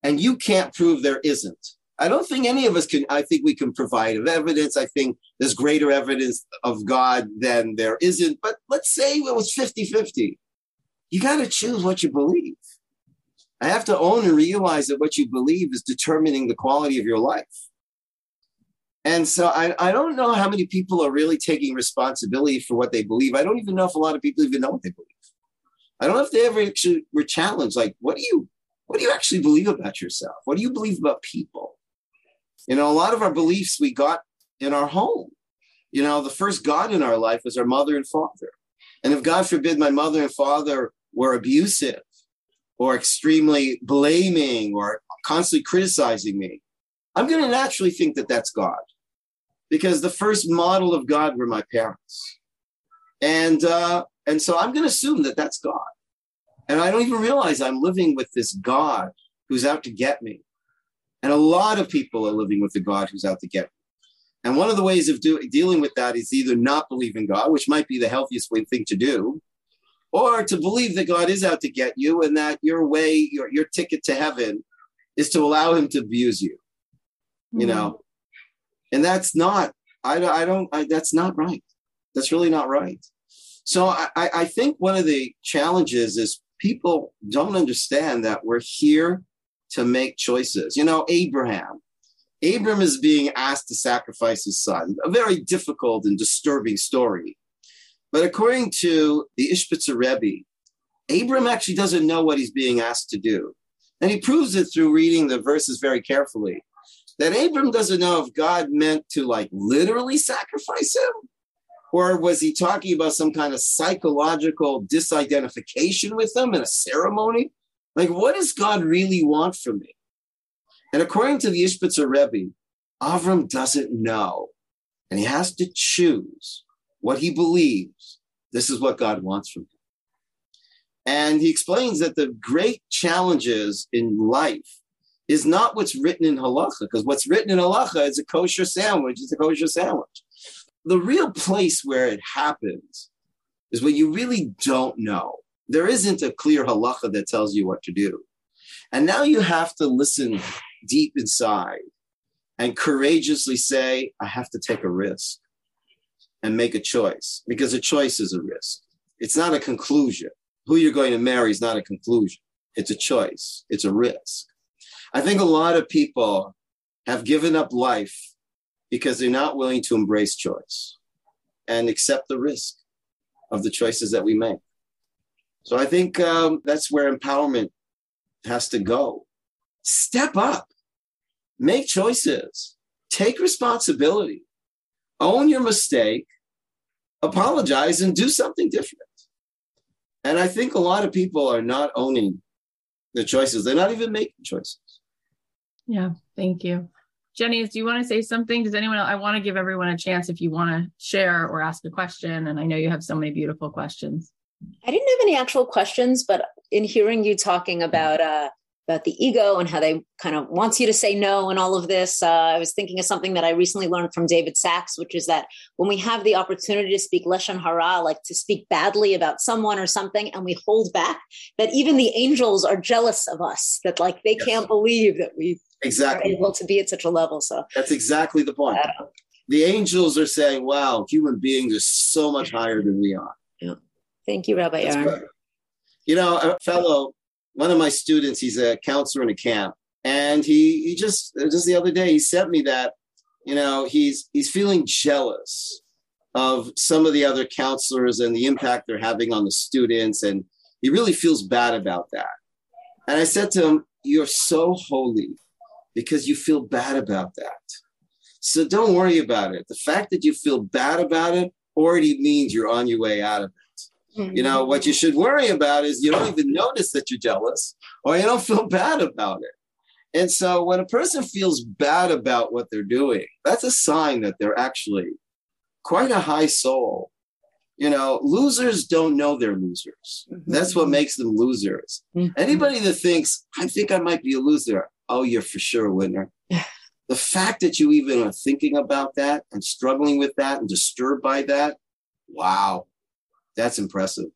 and you can't prove there isn't. I don't think any of us can. I think we can provide evidence. I think there's greater evidence of God than there isn't. But let's say it was 50 50. You got to choose what you believe. I have to own and realize that what you believe is determining the quality of your life. And so I, I don't know how many people are really taking responsibility for what they believe. I don't even know if a lot of people even know what they believe. I don't know if they ever actually were challenged, like, what do you what do you actually believe about yourself? What do you believe about people? You know, a lot of our beliefs we got in our home. You know, the first God in our life was our mother and father. And if God forbid my mother and father were abusive or extremely blaming or constantly criticizing me, I'm going to naturally think that that's God because the first model of God were my parents. And, uh, and so I'm going to assume that that's God. And I don't even realize I'm living with this God who's out to get me. And a lot of people are living with the God who's out to get me. And one of the ways of do, dealing with that is either not believe in God, which might be the healthiest way thing to do, or to believe that God is out to get you and that your way, your, your ticket to heaven is to allow him to abuse you, you mm-hmm. know? And that's not, I, I don't, I, that's not right. That's really not right. So I, I think one of the challenges is people don't understand that we're here to make choices. You know, Abraham. Abram is being asked to sacrifice his son, a very difficult and disturbing story. But according to the Ishbitzer Rebbe, Abram actually doesn't know what he's being asked to do. And he proves it through reading the verses very carefully. That Abram doesn't know if God meant to like literally sacrifice him, or was he talking about some kind of psychological disidentification with him in a ceremony? Like, what does God really want from me? And according to the Ishbitzer Rebbe, Avram doesn't know. And he has to choose what he believes. This is what God wants from him. And he explains that the great challenges in life is not what's written in halacha, because what's written in halacha is a kosher sandwich, it's a kosher sandwich. The real place where it happens is when you really don't know. There isn't a clear halacha that tells you what to do. And now you have to listen deep inside and courageously say, I have to take a risk and make a choice because a choice is a risk. It's not a conclusion. Who you're going to marry is not a conclusion. It's a choice. It's a risk. I think a lot of people have given up life because they're not willing to embrace choice and accept the risk of the choices that we make. So I think um, that's where empowerment has to go. Step up, make choices, take responsibility, own your mistake, apologize, and do something different. And I think a lot of people are not owning the choices. They're not even making choices. Yeah, thank you. Jenny, do you want to say something? Does anyone else, I want to give everyone a chance if you want to share or ask a question. And I know you have so many beautiful questions. I didn't have any actual questions, but in hearing you talking about uh, about the ego and how they kind of wants you to say no and all of this. Uh, I was thinking of something that I recently learned from David Sacks, which is that when we have the opportunity to speak lashon hara, like to speak badly about someone or something, and we hold back, that even the angels are jealous of us. That like they yes. can't believe that we exactly able to be at such a level. So that's exactly the point. The angels are saying, "Wow, human beings are so much higher than we are." Yeah. Thank you, Rabbi Aaron. You know, a fellow one of my students, he's a counselor in a camp, and he he just uh, just the other day he sent me that, you know, he's he's feeling jealous of some of the other counselors and the impact they're having on the students, and he really feels bad about that. And I said to him, "You're so holy because you feel bad about that. So don't worry about it. The fact that you feel bad about it already means you're on your way out of it." Mm-hmm. You know, what you should worry about is you don't even notice that you're jealous or you don't [laughs] feel bad about it. And so when a person feels bad about what they're doing, that's a sign that they're actually quite a high soul. You know, losers don't know they're losers. Mm-hmm. That's what makes them losers. Mm-hmm. Anybody that thinks, I think I might be a loser, oh, you're for sure a winner. [sighs] the fact that you even are thinking about that and struggling with that and disturbed by that, wow, that's impressive.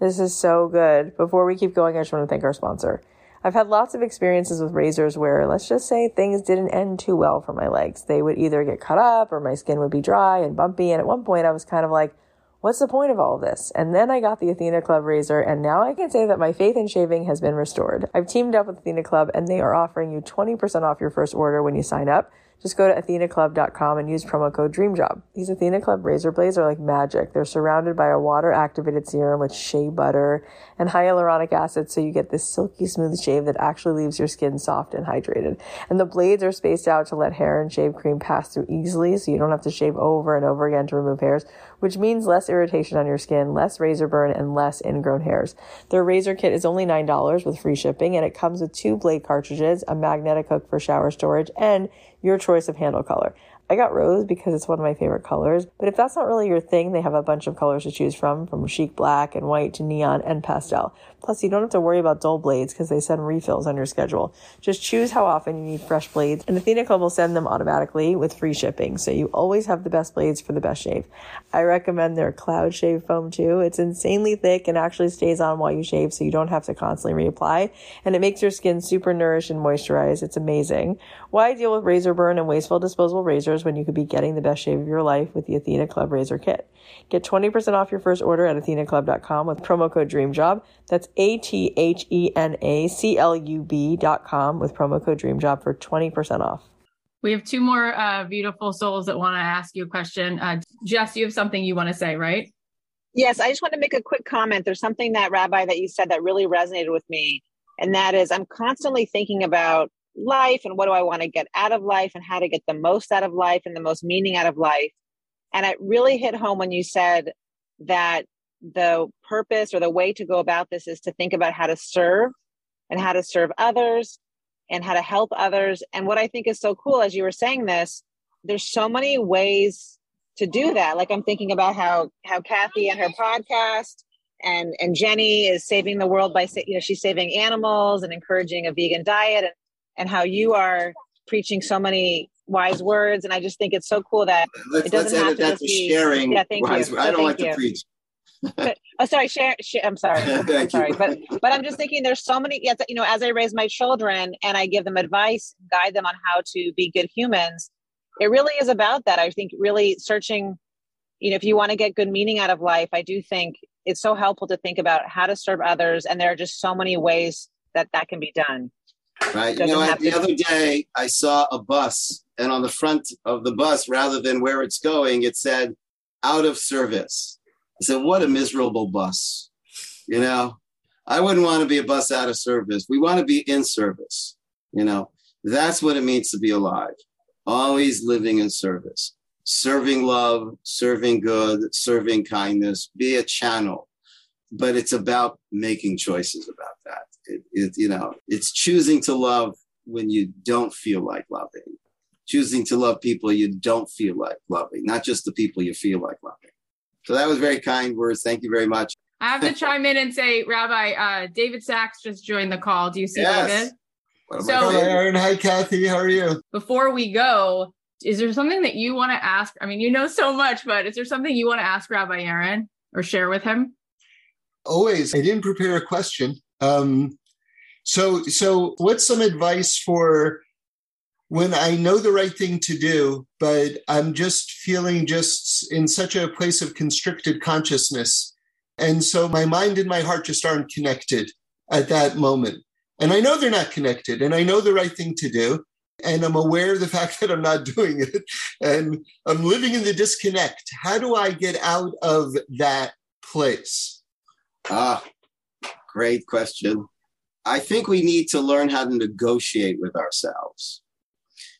This is so good. Before we keep going, I just want to thank our sponsor. I've had lots of experiences with razors where, let's just say, things didn't end too well for my legs. They would either get cut up or my skin would be dry and bumpy. And at one point, I was kind of like, what's the point of all of this? And then I got the Athena Club razor, and now I can say that my faith in shaving has been restored. I've teamed up with Athena Club, and they are offering you 20% off your first order when you sign up. Just go to athenaclub.com and use promo code DREAMJOB. These Athena Club razor blades are like magic. They're surrounded by a water activated serum with shea butter and hyaluronic acid, so you get this silky smooth shave that actually leaves your skin soft and hydrated. And the blades are spaced out to let hair and shave cream pass through easily, so you don't have to shave over and over again to remove hairs, which means less irritation on your skin, less razor burn, and less ingrown hairs. Their razor kit is only $9 with free shipping, and it comes with two blade cartridges, a magnetic hook for shower storage, and your choice of handle color. I got rose because it's one of my favorite colors, but if that's not really your thing, they have a bunch of colors to choose from, from chic black and white to neon and pastel. Plus, you don't have to worry about dull blades because they send refills on your schedule. Just choose how often you need fresh blades, and Athena Club will send them automatically with free shipping, so you always have the best blades for the best shave. I recommend their Cloud Shave Foam too. It's insanely thick and actually stays on while you shave, so you don't have to constantly reapply, and it makes your skin super nourished and moisturized. It's amazing. Why deal with razor burn and wasteful disposable razors when you could be getting the best shave of your life with the Athena Club Razor Kit. Get 20% off your first order at athenaclub.com with promo code DREAMJOB. That's A T H E N A C L U B.com with promo code DREAMJOB for 20% off. We have two more uh, beautiful souls that want to ask you a question. Uh, Jess, you have something you want to say, right? Yes, I just want to make a quick comment. There's something that, Rabbi, that you said that really resonated with me. And that is, I'm constantly thinking about life and what do I want to get out of life and how to get the most out of life and the most meaning out of life. And it really hit home when you said that the purpose or the way to go about this is to think about how to serve and how to serve others and how to help others. And what I think is so cool as you were saying this, there's so many ways to do that. Like I'm thinking about how how Cathy and her podcast and and Jenny is saving the world by you know she's saving animals and encouraging a vegan diet and and how you are preaching so many wise words and I just think it's so cool that let's, it doesn't let's have to that to be sharing yeah thank wise, you I don't like you. to preach but, oh sorry share, share I'm sorry. [laughs] I'm Thank sorry. you. but but I'm just thinking there's so many yes you know as I raise my children and I give them advice guide them on how to be good humans it really is about that. I think really searching you know if you want to get good meaning out of life I do think it's so helpful to think about how to serve others and there are just so many ways that that can be done. Right. You know the other day i saw a bus and on the front of the bus rather than where it's going it said out of service i said what a miserable bus. You know i wouldn't want to be a bus out of service. We want to be in service you know. That's what it means to be alive. Always living in service. Serving love serving good serving kindness be a channel. But it's about making choices about that. It, it, you know it's choosing to love when you don't feel like loving. Choosing to love people you don't feel like loving not just the people you feel like loving so that was very kind words thank you very much I have to [laughs] chime in and say, Rabbi, uh, David Sacks just joined the call. Do you see Yes. David? One So- Hi. Aaron. Hi, Cathy. How are you? Before we go, is there something that you want to ask? I mean, you know so much, but is there something you want to ask Rabbi Aaron or share with him? Always. I didn't prepare a question. Um, so, so what's some advice for when I know the right thing to do, but I'm just feeling just in such a place of constricted consciousness, and so my mind and my heart just aren't connected at that moment. And I know they're not connected, and I know the right thing to do, and I'm aware of the [laughs] fact that I'm not doing it, and I'm living in the disconnect. How do I get out of that place? ah great question i think we need to learn how to negotiate with ourselves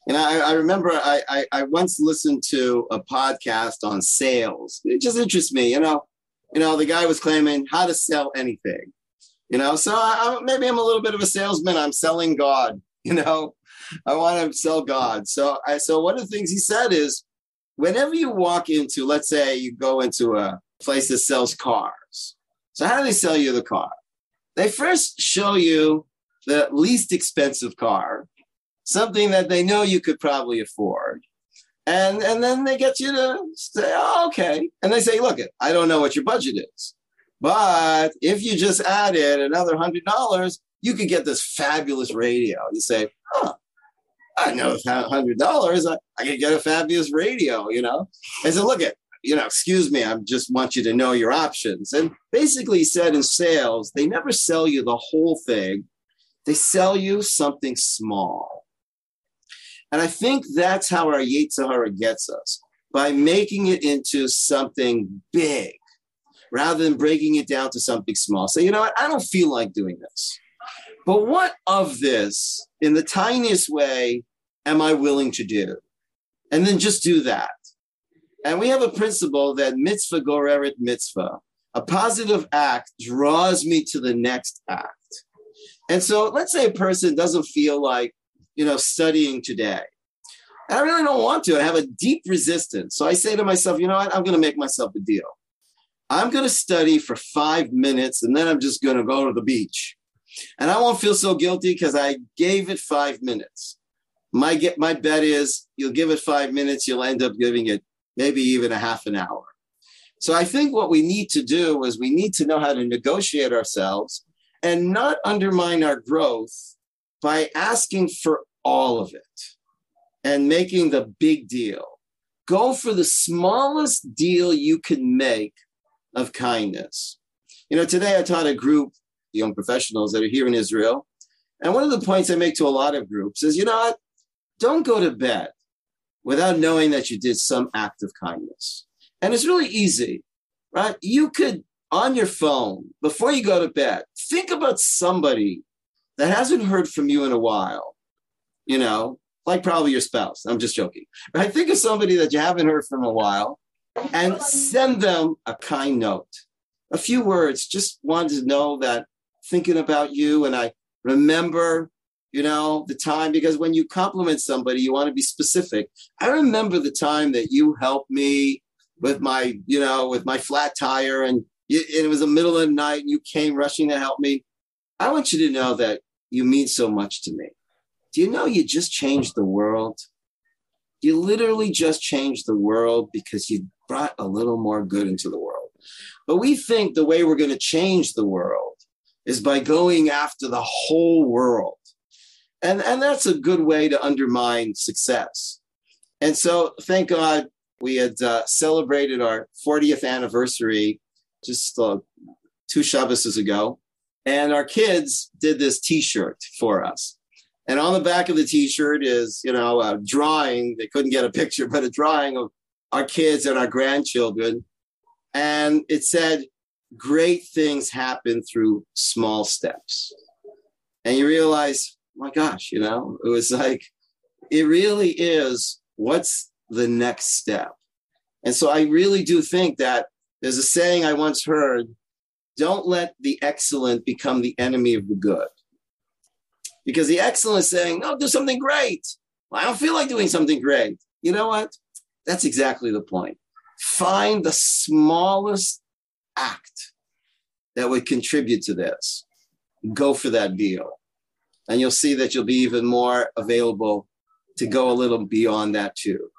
and I, I remember I, I, I once listened to a podcast on sales. It just interests me, you know. You know, the guy was claiming how to sell anything. You know, so I, maybe I'm a little bit of a salesman. I'm selling God. [laughs] You know, I want to sell God. So I so one of the things he said is, whenever you walk into, let's say you go into a place that sells cars. So how do they sell you the car? They first show you the least expensive car something that they know you could probably afford. And, and then they get you to say, oh, okay. And they say, look, I don't know what your budget is. But if you just added another hundred dollars, you could get this fabulous radio. You say, huh, I know hundred dollars, I, I could get a fabulous radio, you know? And said, look at, you know, excuse me, I just want you to know your options. And basically said in sales, they never sell you the whole thing. They sell you something small. And I think that's how our yetzer hara gets us by making it into something big rather than breaking it down to something small. Say, you know what? I don't feel like doing this. But what of this, in the tiniest way, am I willing to do? And then just do that. And we have a principle that mitzvah goreret mitzvah. A positive act draws me to the next act. And so let's say a person doesn't feel like you know, studying today. And I really don't want to. I have a deep resistance. So I say to myself, you know what? I'm going to make myself a deal. I'm going to study for five minutes and then I'm just going to go to the beach. And I won't feel so guilty because I gave it five minutes. My, get, my bet is you'll give it five minutes, you'll end up giving it maybe even a half an hour. So I think what we need to do is we need to know how to negotiate ourselves and not undermine our growth by asking for all of it and making the big deal. Go for the smallest deal you can make of kindness. You know, today I taught a group, young professionals that are here in Israel. And one of the points I make to a lot of groups is, you know what? Don't go to bed without knowing that you did some act of kindness. And it's really easy, right? You could, on your phone, before you go to bed, think about somebody that hasn't heard from you in a while, you know, like probably your spouse. I'm just joking, right? Think of somebody that you haven't heard from a while and send them a kind note. A few words, just wanted to know that thinking about you and I remember, you know, the time because when you compliment somebody, you want to be specific. I remember the time that you helped me with my, you know, with my flat tire and it was the middle of the night and you came rushing to help me. I want you to know that you mean so much to me. Do you know you just changed the world? You literally just changed the world because you brought a little more good into the world. But we think the way we're going to change the world is by going after the whole world. And, and that's a good way to undermine success. And so, thank God, we had uh, celebrated our 40th anniversary just uh, two Shabbases ago. And our kids did this t shirt for us. And on the back of the t shirt is, you know, a drawing. They couldn't get a [laughs] picture, but a drawing of our kids and our grandchildren. And it said, great things happen through small steps. And you realize, oh my gosh, you know, it was like, it really is what's the next step? And so I really do think that there's a saying I once heard don't let the excellent become the enemy of the good. Because the excellent is saying, no, do something great. Well, I don't feel like doing something great. You know what? That's exactly the point. Find the smallest act that would contribute to this. Go for that deal. And you'll see that you'll be even more available to go a little beyond that too.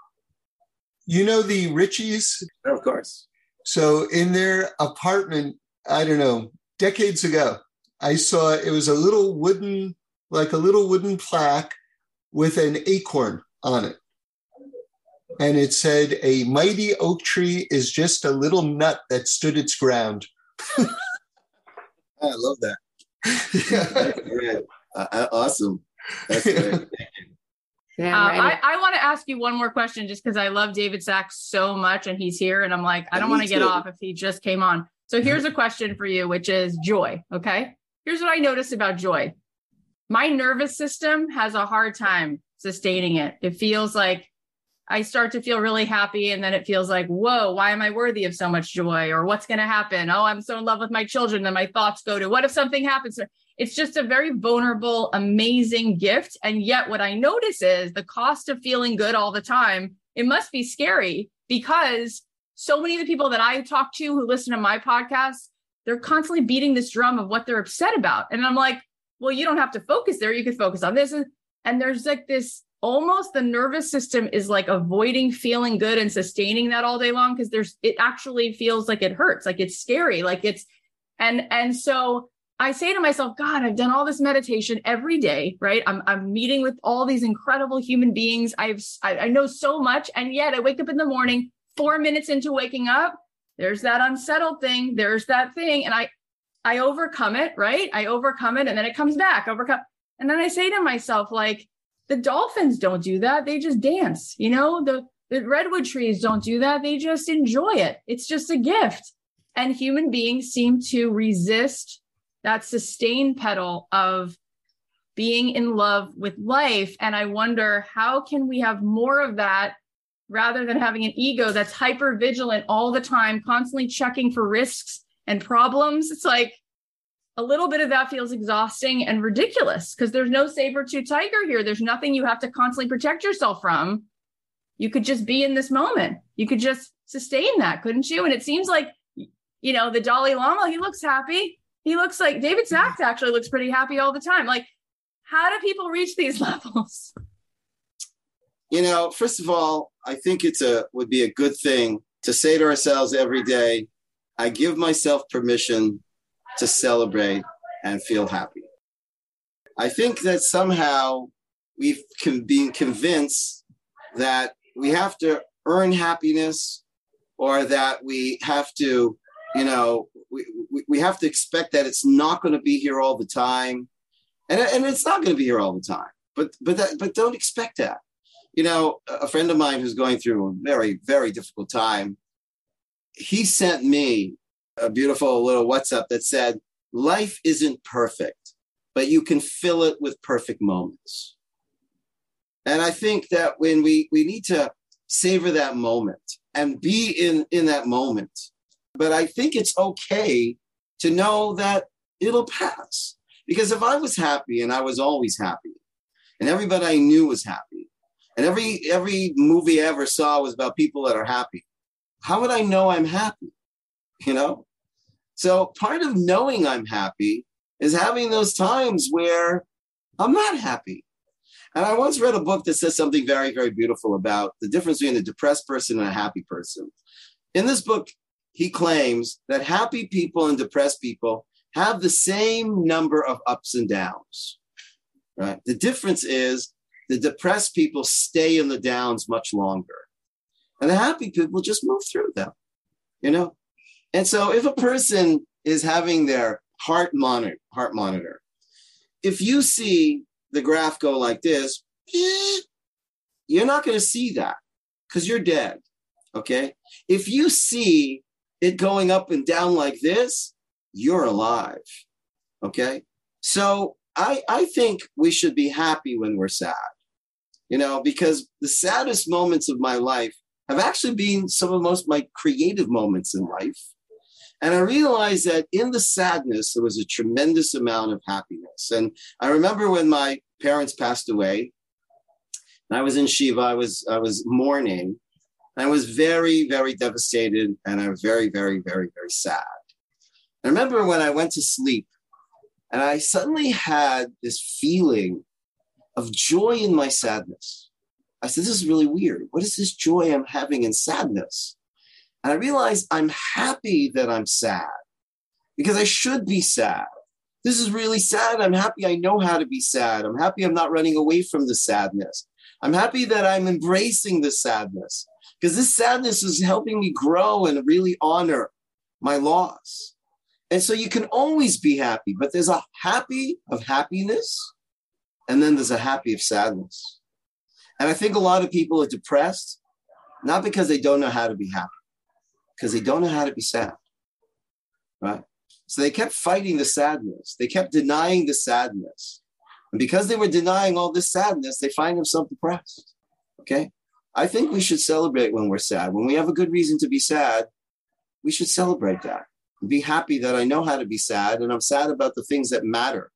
You know the Richies? Of course. So in their apartment, I don't know, decades ago, I saw it was a little wooden, like a little wooden plaque with an acorn on it and it said, A mighty oak tree is just a little nut that stood its ground. [laughs] I love that. [laughs] yeah. Uh, uh, awesome. That's great. [laughs] Yeah, uh, I, I want to ask you one more question just because I love David Sacks so much and he's here. And I'm like, I don't want to get off if he just came on. So mm-hmm. here's a question for you, which is joy. Okay. Here's what I noticed about joy my nervous system has a hard time sustaining it. It feels like I start to feel really happy. And then it feels like, whoa, why am I worthy of so much joy? Or what's going to happen? Oh, I'm so in love with my children. Then my thoughts go to what if something happens? It's just a very vulnerable, amazing gift. And yet, what I notice is the cost of feeling good all the time, it must be scary because so many of the people that I talk to who listen to my podcast, they're constantly beating this drum of what they're upset about. And I'm like, well, you don't have to focus there. You could focus on this. And there's like this almost the nervous system is like avoiding feeling good and sustaining that all day long because there's it actually feels like it hurts like it's scary like it's and and so i say to myself god i've done all this meditation every day right i'm i'm meeting with all these incredible human beings i've I, I know so much and yet i wake up in the morning 4 minutes into waking up there's that unsettled thing there's that thing and i i overcome it right i overcome it and then it comes back overcome and then i say to myself like the dolphins don't do that. They just dance. You know, the, the redwood trees don't do that. They just enjoy it. It's just a gift. And human beings seem to resist that sustain pedal of being in love with life. And I wonder how can we have more of that rather than having an ego that's hyper vigilant all the time, constantly checking for risks and problems? It's like, a little bit of that feels exhausting and ridiculous because there's no saber tooth tiger here. There's nothing you have to constantly protect yourself from. You could just be in this moment. You could just sustain that, couldn't you? And it seems like, you know, the Dalai Lama, he looks happy. He looks like David Sacks actually looks pretty happy all the time. Like, how do people reach these [laughs] levels? You know, first of all, I think it's a would be a good thing to say to ourselves every day, I give myself permission to celebrate and feel happy. I think that somehow we've been convinced that we have to earn happiness or that we have to, you know, we, we, we have to expect that it's not going to be here all the time. And, and it's not going to be here all the time. But but that, but don't expect that. You know, a friend of mine who's going through a very, very difficult time, he sent me a beautiful little WhatsApp that said, Life isn't perfect, but you can fill it with perfect moments. And I think that when we, we need to savor that moment and be in, in that moment. But I think it's okay to know that it'll pass. Because if I was happy and I was always happy, and everybody I knew was happy, and every every movie I ever saw was about people that are happy, how would I know I'm happy? You know? So part of knowing I'm happy is having those times where I'm not happy. And I once read a book that says something very, very beautiful about the difference between a depressed person and a happy person. In this book, he claims that happy people and depressed people have the same number of ups and downs. Right? The difference is the depressed people stay in the downs much longer. And the happy people just move through them. You know, and so if a person is having their heart monitor, heart monitor, if you see the graph go like this, eh, you're not going to see that because you're dead. Okay. If you see it going up and down like this, you're alive. Okay. So I, I think we should be happy when we're sad, you know, because the saddest moments of my life have actually been some of the most my creative moments in life and I realized that in the sadness, there was a tremendous amount of happiness. And I remember when my parents passed away, and I was in Shiva, I was, I was mourning. I was very, very devastated and I was very, very, very, very sad. I remember when I went to sleep and I suddenly had this feeling of joy in my sadness. I said, This is really weird. What is this joy I'm having in sadness? And I realize I'm happy that I'm sad because I should be sad. This is really sad. I'm happy I know how to be sad. I'm happy I'm not running away from the sadness. I'm happy that I'm embracing the sadness because this sadness is helping me grow and really honor my loss. And so you can always be happy, but there's a happy of happiness and then there's a happy of sadness. And I think a lot of people are depressed, not because they don't know how to be happy, because they don't know how to be sad. Right? So they kept fighting the sadness. They kept denying the sadness. And because they were denying all this sadness, they find themselves depressed. Okay? I think we should celebrate when we're sad. When we have a good reason to be sad, we should celebrate that. Be happy that I know how to be sad and I'm sad about the things that matter.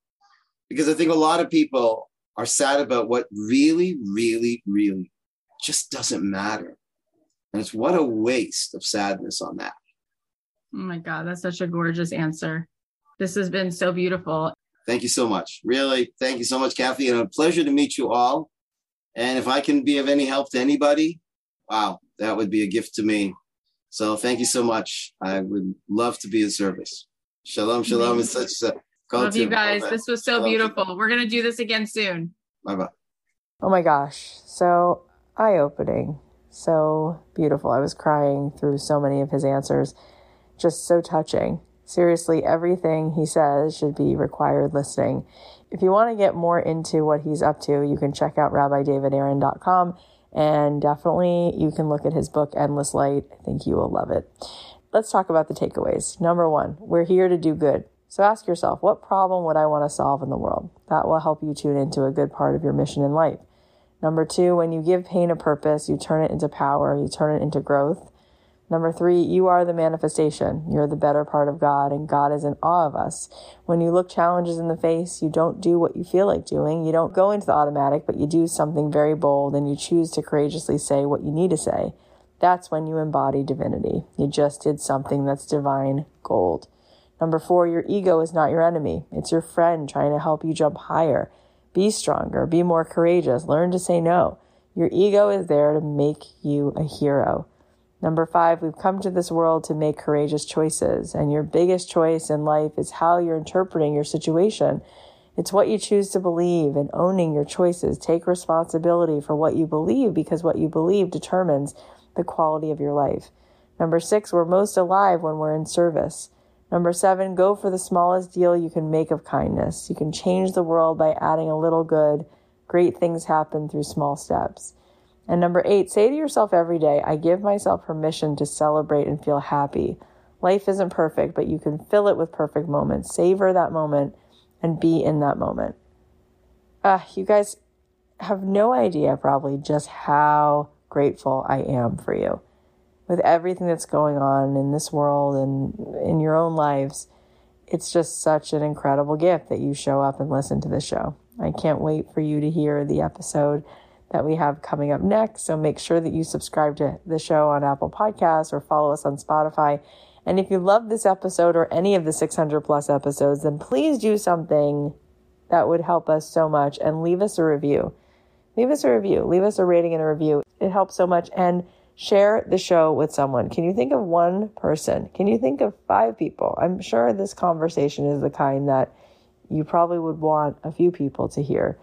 Because I think a lot of people are sad about what really, really, really just doesn't matter. And it's what a waste of sadness on that. Oh my God, that's such a gorgeous answer. This has been so beautiful. Thank you so much. Really, thank you so much, Cathy. And a pleasure to meet you all. And if I can be of any help to anybody, wow, that would be a gift to me. So thank you so much. I would love to be of service. Shalom, shalom. It's such a love you guys. This was so shalom. beautiful. We're gonna do this again soon. Bye bye. Oh my gosh, so eye opening so beautiful. I was crying through so many of his answers, just so touching. Seriously, everything he says should be required listening. If you want to get more into what he's up to, you can check out rabbidavidaaron.com and definitely you can look at his book, Endless Light. I think you will love it. Let's talk about the takeaways. Number one, we're here to do good. So ask yourself, what problem would I want to solve in the world? That will help you tune into a good part of your mission in life. Number two, when you give pain a purpose, you turn it into power, you turn it into growth. Number three, you are the manifestation. You're the better part of God, and God is in awe of us. When you look challenges in the face, you don't do what you feel like doing. You don't go into the automatic, but you do something very bold and you choose to courageously say what you need to say. That's when you embody divinity. You just did something that's divine gold. Number four, your ego is not your enemy. It's your friend trying to help you jump higher. Be stronger, be more courageous, learn to say no. Your ego is there to make you a hero. Number five, we've come to this world to make courageous choices, and your biggest choice in life is how you're interpreting your situation. It's what you choose to believe and owning your choices. Take responsibility for what you believe because what you believe determines the quality of your life. Number six, we're most alive when we're in service. Number seven, go for the smallest deal you can make of kindness. You can change the world by adding a little good. Great things happen through small steps. And number eight, say to yourself every day, I give myself permission to celebrate and feel happy. Life isn't perfect, but you can fill it with perfect moments. Savor that moment and be in that moment. Ah, uh, you guys have no idea probably just how grateful I am for you with everything that's going on in this world and in your own lives. It's just such an incredible gift that you show up and listen to the show. I can't wait for you to hear the episode that we have coming up next. So make sure that you subscribe to the show on Apple Podcasts or follow us on Spotify and if you love this episode or any of the 600 plus episodes, then please do something that would help us so much and leave us a review. Leave us a review, leave us a rating and a review. It helps so much. And share the show with someone. Can you think of one person? Can you think of five people? I'm sure this conversation is the kind that you probably would want a few people to hear.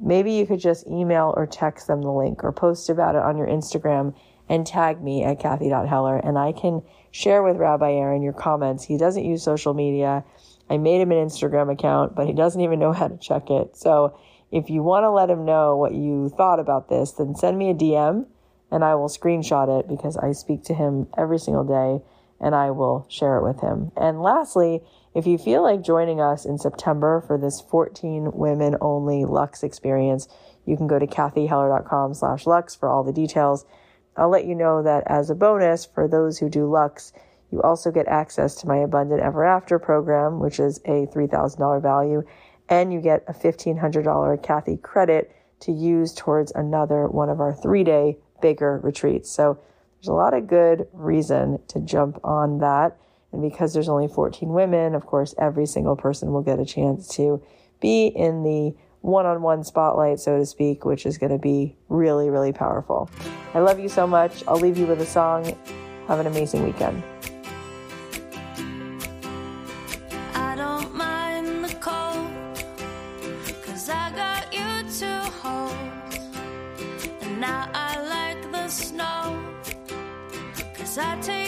Maybe you could just email or text them the link or post about it on your Instagram and tag me at Cathy.Heller and I can share with Rabbi Aaron your comments. He doesn't use social media. I made him an Instagram account, but he doesn't even know how to check it. So if you want to let him know what you thought about this, then send me a DM and I will screenshot it because I speak to him every single day and I will share it with him. And lastly, if you feel like joining us in September for this 14 women only Luxe experience, you can go to cathyheller.com slash Luxe for all the details. I'll let you know that as a bonus for those who do Luxe, you also get access to my Abundant Ever After program, which is a $3,000 value, and you get a $1,500 Cathy credit to use towards another one of our three day bigger retreats. So there's a lot of good reason to jump on that. And because there's only 14 women, of course, every single person will get a chance to be in the one on one spotlight, so to speak, which is going to be really, really powerful. I love you so much. I'll leave you with a song. Have an amazing weekend. I take